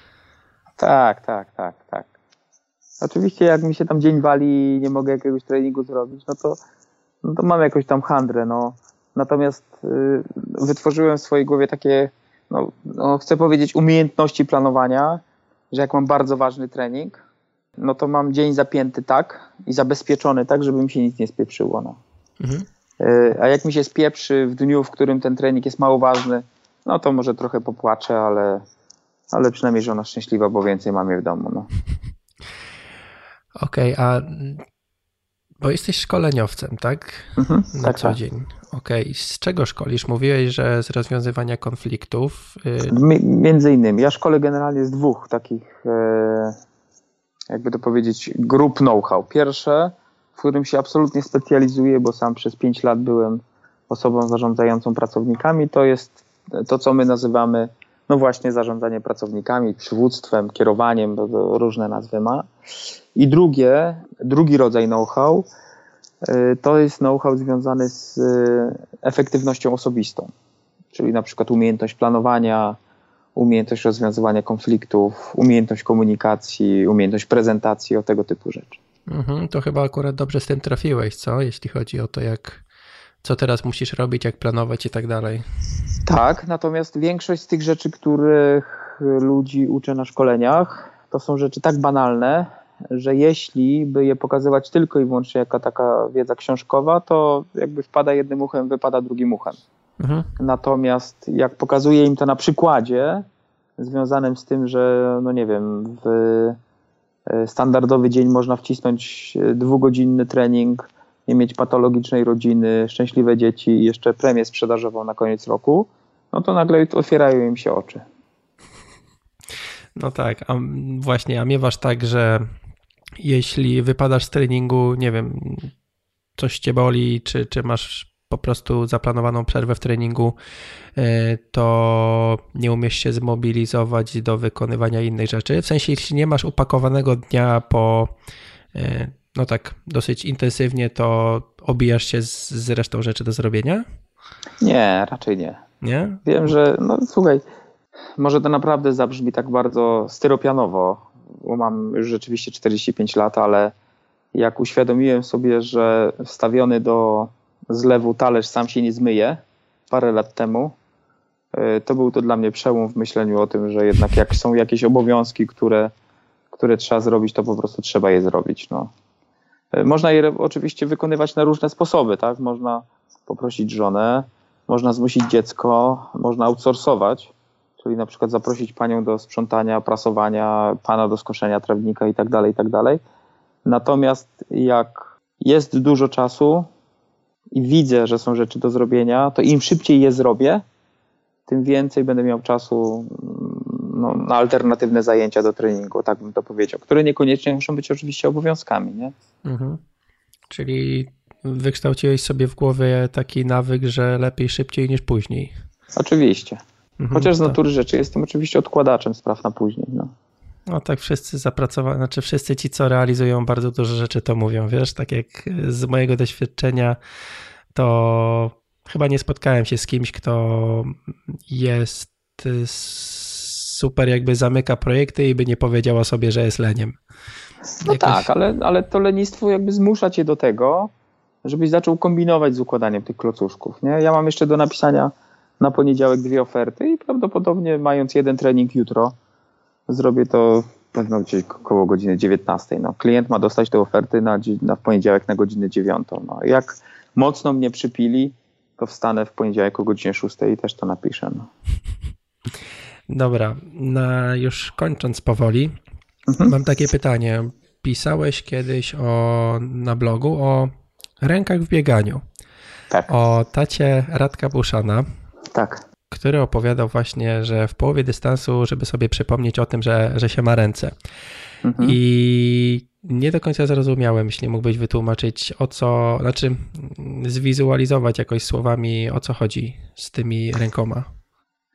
Tak, tak, tak, tak. Oczywiście jak mi się tam dzień wali i nie mogę jakiegoś treningu zrobić, no to, no to mam jakąś tam handrę, no. Natomiast y, wytworzyłem w swojej głowie takie, no, no, chcę powiedzieć, umiejętności planowania, że jak mam bardzo ważny trening, no to mam dzień zapięty tak i zabezpieczony tak, żeby mi się nic nie spieprzyło. No. Mhm. Y, a jak mi się spieprzy w dniu, w którym ten trening jest mało ważny, no to może trochę popłaczę, ale, ale przynajmniej żona szczęśliwa, bo więcej mam je w domu. No. [laughs] Okej, okay, a bo jesteś szkoleniowcem, tak? Mhm, Na tak, co tak. dzień. Okej, okay. z czego szkolisz? Mówiłeś, że z rozwiązywania konfliktów. Y... Między innymi. Ja szkolę generalnie z dwóch takich, e, jakby to powiedzieć, grup know-how. Pierwsze, którym się absolutnie specjalizuję, bo sam przez pięć lat byłem osobą zarządzającą pracownikami, to jest to, co my nazywamy no właśnie zarządzanie pracownikami, przywództwem, kierowaniem, bo różne nazwy ma. I drugie, drugi rodzaj know-how y, to jest know-how związany z y, efektywnością osobistą, czyli na przykład umiejętność planowania, umiejętność rozwiązywania konfliktów, umiejętność komunikacji, umiejętność prezentacji, o tego typu rzeczy. Mhm, to chyba akurat dobrze z tym trafiłeś, co? Jeśli chodzi o to, jak co teraz musisz robić, jak planować i tak dalej. Tak, natomiast większość z tych rzeczy, których ludzi uczę na szkoleniach, to są rzeczy tak banalne, że jeśli by je pokazywać tylko i wyłącznie jako taka wiedza książkowa, to jakby wpada jednym uchem, wypada drugim uchem. Mhm. Natomiast jak pokazuję im to na przykładzie, związanym z tym, że no nie wiem, w standardowy dzień można wcisnąć dwugodzinny trening, nie mieć patologicznej rodziny, szczęśliwe dzieci i jeszcze premię sprzedażową na koniec roku, no to nagle otwierają im się oczy. No tak, a właśnie, a miewasz tak, że jeśli wypadasz z treningu, nie wiem, coś cię boli, czy, czy masz po prostu zaplanowaną przerwę w treningu, e, to nie umiesz się zmobilizować do wykonywania innych rzeczy. W sensie, jeśli nie masz upakowanego dnia po e, no tak, dosyć intensywnie, to obijasz się z, z resztą rzeczy do zrobienia? Nie, raczej nie. Nie? Wiem, że, no słuchaj, może to naprawdę zabrzmi tak bardzo styropianowo, bo mam już rzeczywiście 45 lat, ale jak uświadomiłem sobie, że wstawiony do zlewu talerz sam się nie zmyje parę lat temu, y, to był to dla mnie przełom w myśleniu o tym, że jednak jak są jakieś obowiązki, które, które trzeba zrobić, to po prostu trzeba je zrobić. No. E, można je oczywiście wykonywać na różne sposoby, tak? Można poprosić żonę, można zmusić dziecko, można outsourcować, czyli na przykład zaprosić panią do sprzątania, prasowania, pana do skoszenia trawnika i tak dalej, i tak dalej. Natomiast jak jest dużo czasu i widzę, że są rzeczy do zrobienia, to im szybciej je zrobię, tym więcej będę miał czasu no, na alternatywne zajęcia do treningu, tak bym to powiedział, które niekoniecznie muszą być oczywiście obowiązkami. Nie? Mhm. Czyli wykształciłeś sobie w głowie taki nawyk, że lepiej szybciej niż później. Oczywiście. Mhm, Chociaż z tak. natury rzeczy jestem oczywiście odkładaczem spraw na później. No. No tak wszyscy zapracowani, znaczy wszyscy ci, co realizują bardzo dużo rzeczy, to mówią, wiesz, tak jak z mojego doświadczenia, to chyba nie spotkałem się z kimś, kto jest super jakby zamyka projekty i by nie powiedziała sobie, że jest leniem. No Jakoś... tak, ale, ale to lenistwo jakby zmusza cię do tego, żebyś zaczął kombinować z układaniem tych klocuszków. Nie? Ja mam jeszcze do napisania na poniedziałek dwie oferty i prawdopodobnie mając jeden trening jutro, zrobię to pewno gdzieś około godziny 19. No, klient ma dostać te oferty na, na poniedziałek na godzinę 9. No, jak mocno mnie przypili, to wstanę w poniedziałek o godzinie 6 i też to napiszę. No. [laughs] Dobra, na już kończąc powoli, mhm. mam takie pytanie. Pisałeś kiedyś o, na blogu o rękach w bieganiu. Tak. O tacie Radka Buszana. Tak. Który opowiadał właśnie, że w połowie dystansu, żeby sobie przypomnieć o tym, że, że się ma ręce. Mhm. I nie do końca zrozumiałem, jeśli mógłbyś wytłumaczyć o co, znaczy zwizualizować jakoś słowami o co chodzi z tymi rękoma.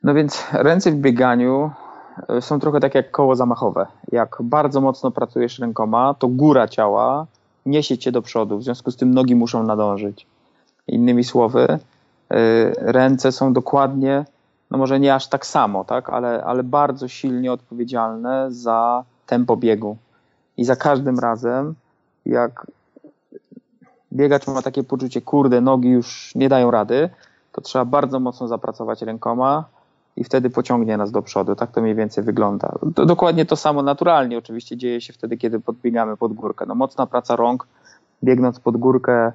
No więc ręce w bieganiu e, są trochę tak jak koło zamachowe. Jak bardzo mocno pracujesz rękoma, to góra ciała niesie cię do przodu, w związku z tym nogi muszą nadążyć. Innymi słowy, ręce są dokładnie, no może nie aż tak samo, tak, ale, ale bardzo silnie odpowiedzialne za tempo biegu. I za każdym razem, jak biegacz ma takie poczucie, kurde, nogi już nie dają rady, to trzeba bardzo mocno zapracować rękoma i wtedy pociągnie nas do przodu. Tak to mniej więcej wygląda. To dokładnie to samo naturalnie oczywiście dzieje się wtedy, kiedy podbiegamy pod górkę. No, mocna praca rąk, biegnąc pod górkę,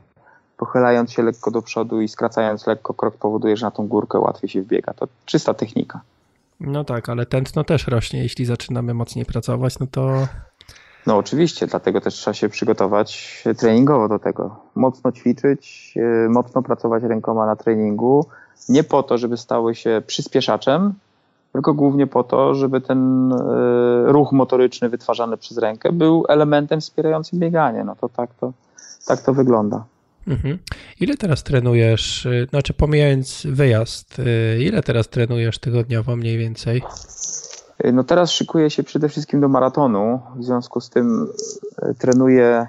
pochylając się lekko do przodu i skracając lekko krok powoduje, że na tą górkę łatwiej się wbiega. To czysta technika. No tak, ale tętno też rośnie. Jeśli zaczynamy mocniej pracować, no to no oczywiście, dlatego też trzeba się przygotować treningowo do tego. Mocno ćwiczyć, e, mocno pracować rękoma na treningu. Nie po to, żeby stały się przyspieszaczem, tylko głównie po to, żeby ten e, ruch motoryczny wytwarzany przez rękę był elementem wspierającym bieganie. No to tak to, tak to wygląda. Mhm. Ile teraz trenujesz, e, znaczy pomijając wyjazd, ile teraz trenujesz tygodniowo mniej więcej? No teraz szykuję się przede wszystkim do maratonu, w związku z tym trenuję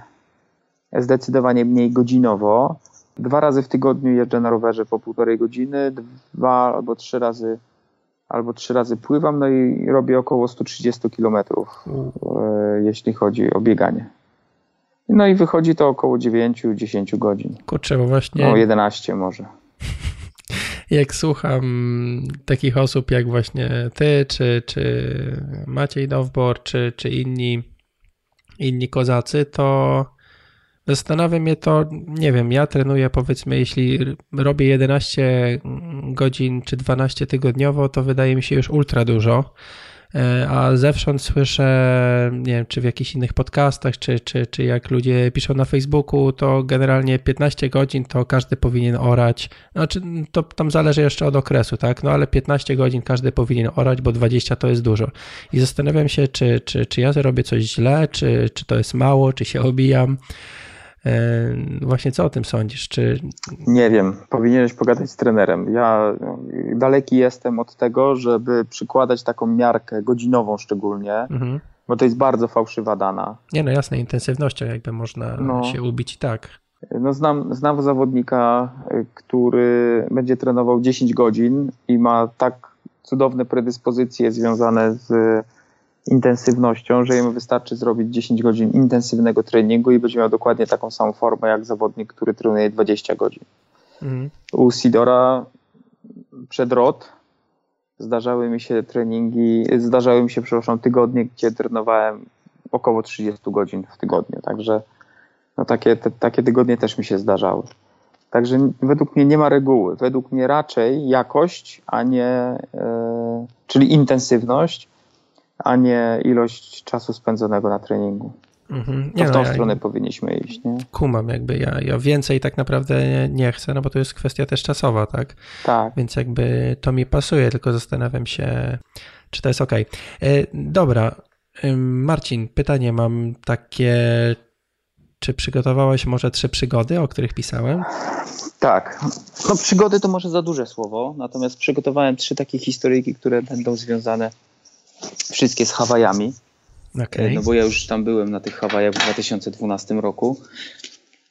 zdecydowanie mniej godzinowo. Dwa razy w tygodniu jeżdżę na rowerze po półtorej godziny, dwa albo trzy razy albo trzy razy pływam, no i robię około 130 km, jeśli chodzi o bieganie. No i wychodzi to około 9-10 godzin. Kurczę, bo właśnie... No 11 może [laughs] jak słucham takich osób jak właśnie ty, czy, czy Maciej Dowbor, czy, czy inni, inni kozacy, to zastanawia mnie to, nie wiem, ja trenuję powiedzmy, jeśli robię 11 godzin czy 12 tygodniowo, to wydaje mi się już ultra dużo. E, a zewsząd słyszę, nie wiem, czy w jakichś innych podcastach, czy, czy, czy jak ludzie piszą na Facebooku, to generalnie 15 godzin to każdy powinien orać. Znaczy, to tam zależy jeszcze od okresu, tak? No ale 15 godzin każdy powinien orać, bo 20 to jest dużo. I zastanawiam się, czy, czy, czy ja robię coś źle, czy, czy to jest mało, czy się obijam. E, właśnie co o tym sądzisz? Czy... Nie wiem, powinieneś pogadać z trenerem. Ja daleki jestem od tego, żeby przykładać taką miarkę godzinową szczególnie, mhm. bo to jest bardzo fałszywa dana. Nie no jasne, intensywnością jakby można no. się ubić i tak. No znam, znam zawodnika, który będzie trenował 10 godzin i ma tak cudowne predyspozycje związane z intensywnością, że jemu wystarczy zrobić 10 godzin intensywnego treningu i będzie miał dokładnie taką samą formę jak zawodnik, który trenuje 20 godzin. Mhm. U Sidora przed ROT zdarzały mi się treningi, zdarzały mi się, przepraszam, tygodnie, gdzie trenowałem około 30 godzin w tygodniu, także no takie, te, takie tygodnie też mi się zdarzały. Także według mnie nie ma reguły. Według mnie raczej jakość, a nie, yy, czyli intensywność, a nie ilość czasu spędzonego na treningu. Mhm. Nie, to w tą no, stronę ja powinniśmy iść. Nie? Kumam, jakby ja, ja więcej tak naprawdę nie, nie, chcę, no bo to jest kwestia też czasowa, tak? Tak. Więc jakby to mi pasuje, tylko zastanawiam się, czy to jest ok. E, dobra, Marcin, pytanie mam takie, czy przygotowałeś może trzy przygody, o których pisałem? Tak. No przygody to może za duże słowo, natomiast przygotowałem trzy takie historyjki, które będą związane wszystkie z Hawajami. Okay. No bo ja już tam byłem na tych Hawajach w 2012 roku.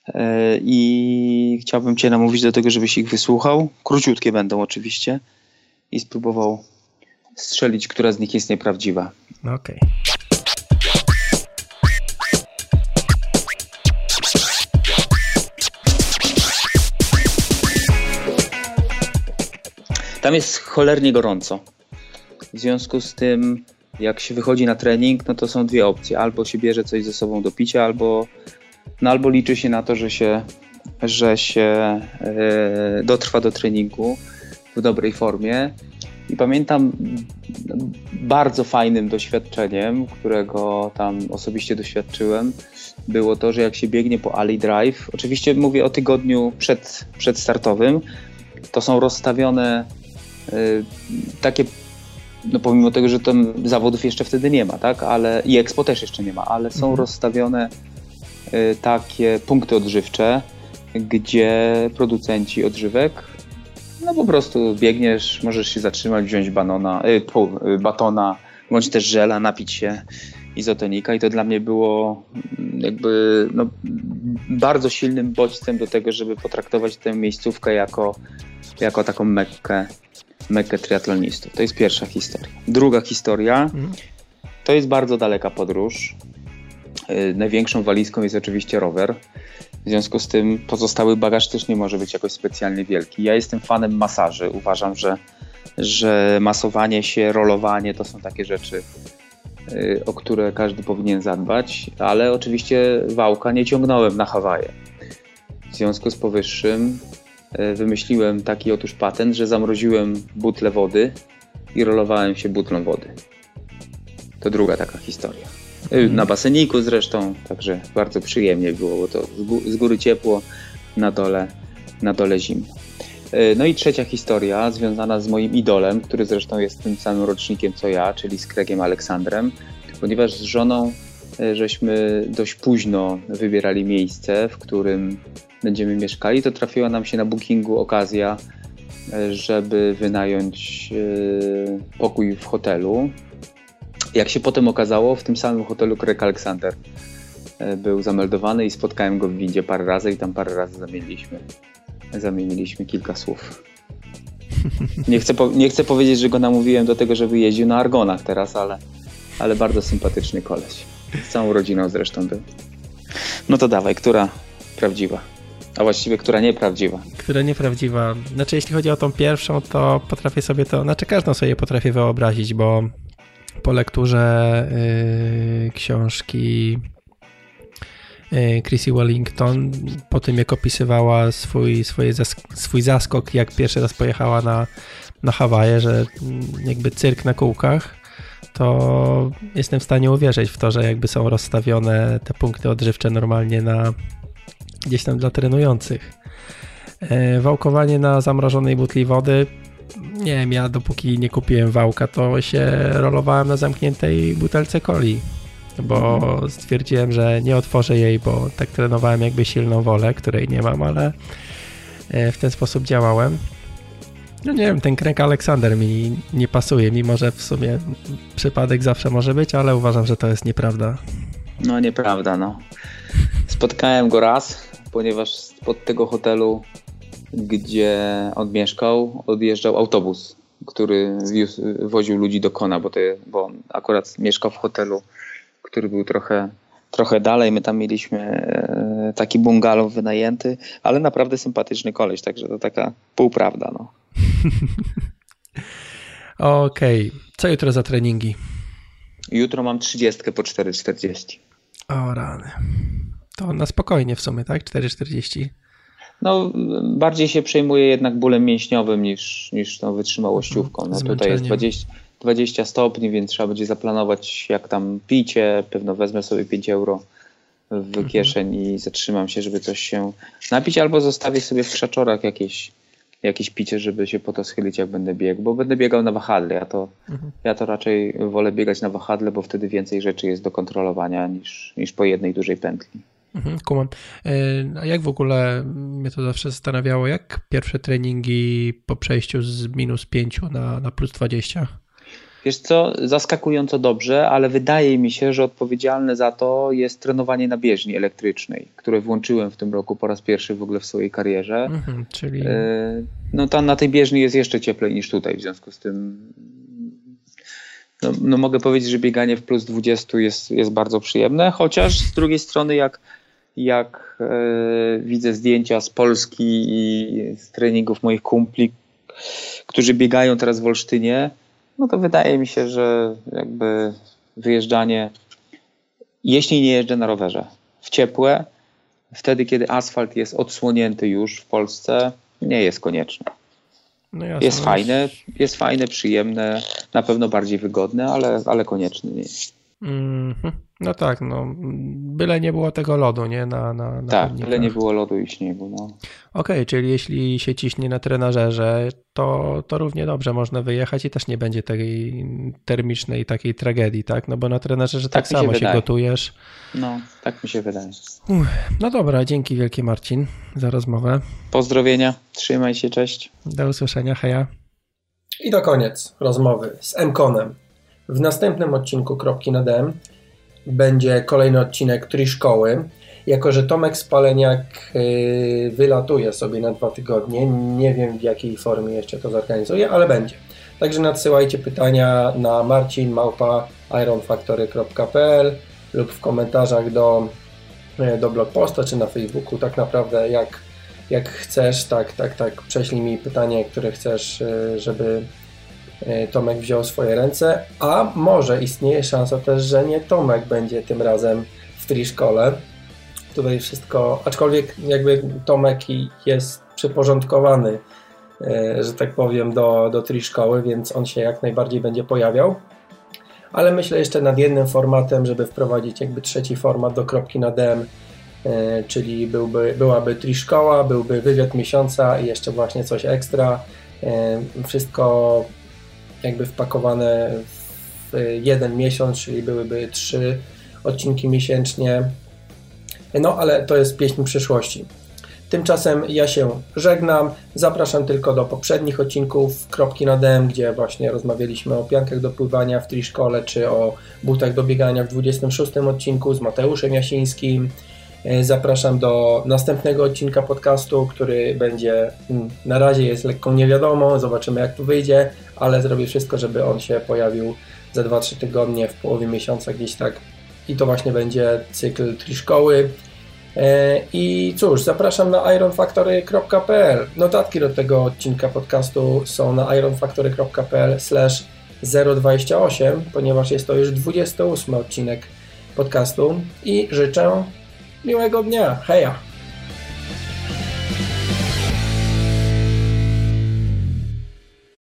E, I chciałbym Cię namówić do tego, żebyś ich wysłuchał. Króciutkie będą oczywiście. I spróbował strzelić, która z nich jest nieprawdziwa. Okej. Okay. Tam jest cholernie gorąco. W związku z tym, jak się wychodzi na trening, no to są dwie opcje. Albo się bierze coś ze sobą do picia, albo, no albo liczy się na to, że się, że się e, dotrwa do treningu w dobrej formie. I pamiętam bardzo fajnym doświadczeniem, którego tam osobiście doświadczyłem, było to, że jak się biegnie po Ali Drive, oczywiście mówię o tygodniu przed, przedstartowym, to są rozstawione y, takie no pomimo tego, że tam zawodów jeszcze wtedy nie ma, tak, ale i Expo też jeszcze nie ma, ale są mhm. rozstawione y, takie punkty odżywcze, gdzie producenci odżywek no po prostu biegniesz, możesz się zatrzymać, wziąć banona, y, pół, y, batona, bądź też żela, napić się izotonika. I to dla mnie było mm, jakby no, bardzo silnym bodźcem do tego, żeby potraktować tę miejscówkę jako, jako taką mekkę Mekkę triatlonistów. To jest pierwsza historia. Druga historia to jest bardzo daleka podróż. Największą walizką jest oczywiście rower. W związku z tym pozostały bagaż też nie może być jakoś specjalnie wielki. Ja jestem fanem masaży. Uważam, że, że masowanie się, rolowanie to są takie rzeczy, y, o które każdy powinien zadbać, ale oczywiście wałka nie ciągnąłem na Hawaje. W związku z powyższym y, wymyśliłem taki otóż patent, że zamroziłem butlę wody i rolowałem się butlą wody. To druga taka historia. Y, na baseniku zresztą, także bardzo przyjemnie było, bo to z góry ciepło, na dole, na dole zimno. Y, no i trzecia historia związana z moim idolem, który zresztą jest tym samym rocznikiem co ja, czyli z Kregiem Aleksandrem, ponieważ z żoną żeśmy dość późno wybierali miejsce, w którym będziemy mieszkali, to trafiła nam się na bookingu okazja, żeby wynająć pokój w hotelu jak się potem okazało, w tym samym hotelu Craig Alexander e, był zameldowany i spotkałem go w windzie parę razy i tam parę razy zamieniliśmy, zamieniliśmy kilka słów. Nie chcę, nie chcę powiedzieć, że go namówiłem do tego, żeby jeździł na argonach teraz, ale, ale bardzo sympatyczny koleś. Z całą rodziną zresztą był. No to dawaj, która prawdziwa? A właściwie, która nieprawdziwa? Która nieprawdziwa. Znaczy, jeśli chodzi o tą pierwszą, to potrafię sobie to, znaczy każdą sobie potrafię wyobrazić, bo po lekturze y, książki y, Chrissy Wellington, po tym jak opisywała swój, swoje swój zaskok, jak pierwszy raz pojechała na, na Hawaje, że jakby cyrk na kółkach, to jestem w stanie uwierzyć w to, że jakby są rozstawione te punkty odżywcze normalnie na gdzieś tam dla trenujących. Y, wałkowanie na zamrożonej butli wody nie wiem, ja dopóki nie kupiłem wałka, to się rolowałem na zamkniętej butelce coli, bo stwierdziłem, że nie otworzę jej, bo tak trenowałem jakby silną wolę, której nie mam, ale e, w ten sposób działałem. No nie wiem, ten kręg Aleksander mi nie pasuje, mimo że w sumie przypadek zawsze może być, ale uważam, że to jest nieprawda. No nieprawda, no. Spotkałem go raz, ponieważ spod tego hotelu gdzie on mieszkał, odjeżdżał autobus, który wiózł, woził ludzi do Kona, bo, to, bo on akurat mieszkał w hotelu, który był trochę, trochę dalej. My tam mieliśmy e, taki bungalow wynajęty, ale naprawdę sympatyczny koleś, także to taka półprawda. No. [laughs] Okej, okay. co jutro za treningi? Jutro mam 30 po 4,40. O rany. To na spokojnie w sumie, tak? 4,40? No, bardziej się przejmuje jednak bólem mięśniowym niż, niż tą wytrzymałościówką. No, tutaj jest 20, 20 stopni, więc trzeba będzie zaplanować jak tam picie. Pewno wezmę sobie 5 euro w mhm. kieszeń i zatrzymam się, żeby coś się napić, albo zostawię sobie w krzaczorach jakieś, jakieś picie, żeby się po to schylić, jak będę biegł, bo będę biegał na wahadle. Ja to, mhm. ja to raczej wolę biegać na wahadle, bo wtedy więcej rzeczy jest do kontrolowania niż, niż po jednej dużej pętli. Mhm, kumam. E, a jak w ogóle mnie to zawsze zastanawiało, jak pierwsze treningi po przejściu z minus 5 na, na plus 20? Wiesz co, zaskakująco dobrze, ale wydaje mi się, że odpowiedzialne za to jest trenowanie na bieżni elektrycznej, które włączyłem w tym roku po raz pierwszy w ogóle w swojej karierze. Mhm, czyli... E, no tam na tej bieżni jest jeszcze cieplej niż tutaj, w związku z tym no, no mogę powiedzieć, że bieganie w plus 20 jest, jest bardzo przyjemne, chociaż z drugiej strony jak jak e, widzę zdjęcia z Polski i z treningów moich kumpli, którzy biegają teraz w Olsztynie, no to wydaje mi się, że jakby wyjeżdżanie, jeśli nie jeżdżę na rowerze, w ciepłe, wtedy kiedy asfalt jest odsłonięty już w Polsce, nie jest konieczne. No jest fajne, jest fajne, przyjemne, na pewno bardziej wygodne, ale, ale konieczne nie jest. Mm -hmm. No tak, no byle nie było tego lodu, nie? Na, na, na tak, byle nie było lodu i śniegu, no. Okej, okay, czyli jeśli się ciśnie na trenażerze, to, to równie dobrze można wyjechać i też nie będzie tej termicznej takiej tragedii, tak? No bo na trenażerze tak, tak samo się, się gotujesz. No, tak mi się wydaje. no dobra, dzięki wielkie Marcin za rozmowę. Pozdrowienia, trzymaj się, cześć. Do usłyszenia, heja. I to koniec rozmowy z M-Konem. W następnym odcinku Kropki na DM będzie kolejny odcinek Tri Szkoły. Jako, że Tomek Spaleniak yy, wylatuje sobie na dwa tygodnie, nie wiem w jakiej formie jeszcze to zorganizuje, ale będzie. Także nadsyłajcie pytania na marcinmałpa ironfactory.pl lub w komentarzach do, e, do blog posta czy na Facebooku. Tak naprawdę jak, jak chcesz, tak, tak, tak, prześlij mi pytanie, które chcesz, e, żeby Tomek wziął swoje ręce, a może istnieje szansa też, że nie Tomek będzie tym razem w tri szkole. Tutaj wszystko, aczkolwiek jakby Tomek jest przyporządkowany E, że tak powiem, do, do tri szkoły, więc on się jak najbardziej będzie pojawiał. Ale myślę jeszcze nad jednym formatem, żeby wprowadzić jakby trzeci format do kropki na DM, e, czyli byłby, byłaby tri szkoła, byłby wywiad miesiąca i jeszcze właśnie coś ekstra. E, wszystko jakby wpakowane w jeden miesiąc, czyli byłyby trzy odcinki miesięcznie. No ale to jest pieśń przyszłości. Tymczasem ja się żegnam. Zapraszam tylko do poprzednich odcinków Kropki na DM, gdzie właśnie rozmawialiśmy o piankach do pływania w triszkole, czy o butach do biegania w 26 odcinku z Mateuszem Jasińskim. E, zapraszam do następnego odcinka podcastu, który będzie mm, na razie jest lekką niewiadomą, zobaczymy jak tu wyjdzie, ale zrobię wszystko, żeby on się pojawił za 2-3 tygodnie w połowie miesiąca gdzieś tak. I to właśnie będzie cykl Triszkoły. E, I cóż, zapraszam na ironfactory.pl. Notatki do tego odcinka podcastu są na ironfactory.pl 028, ponieważ jest to już 28 odcinek podcastu i życzę miłego dnia. Heja!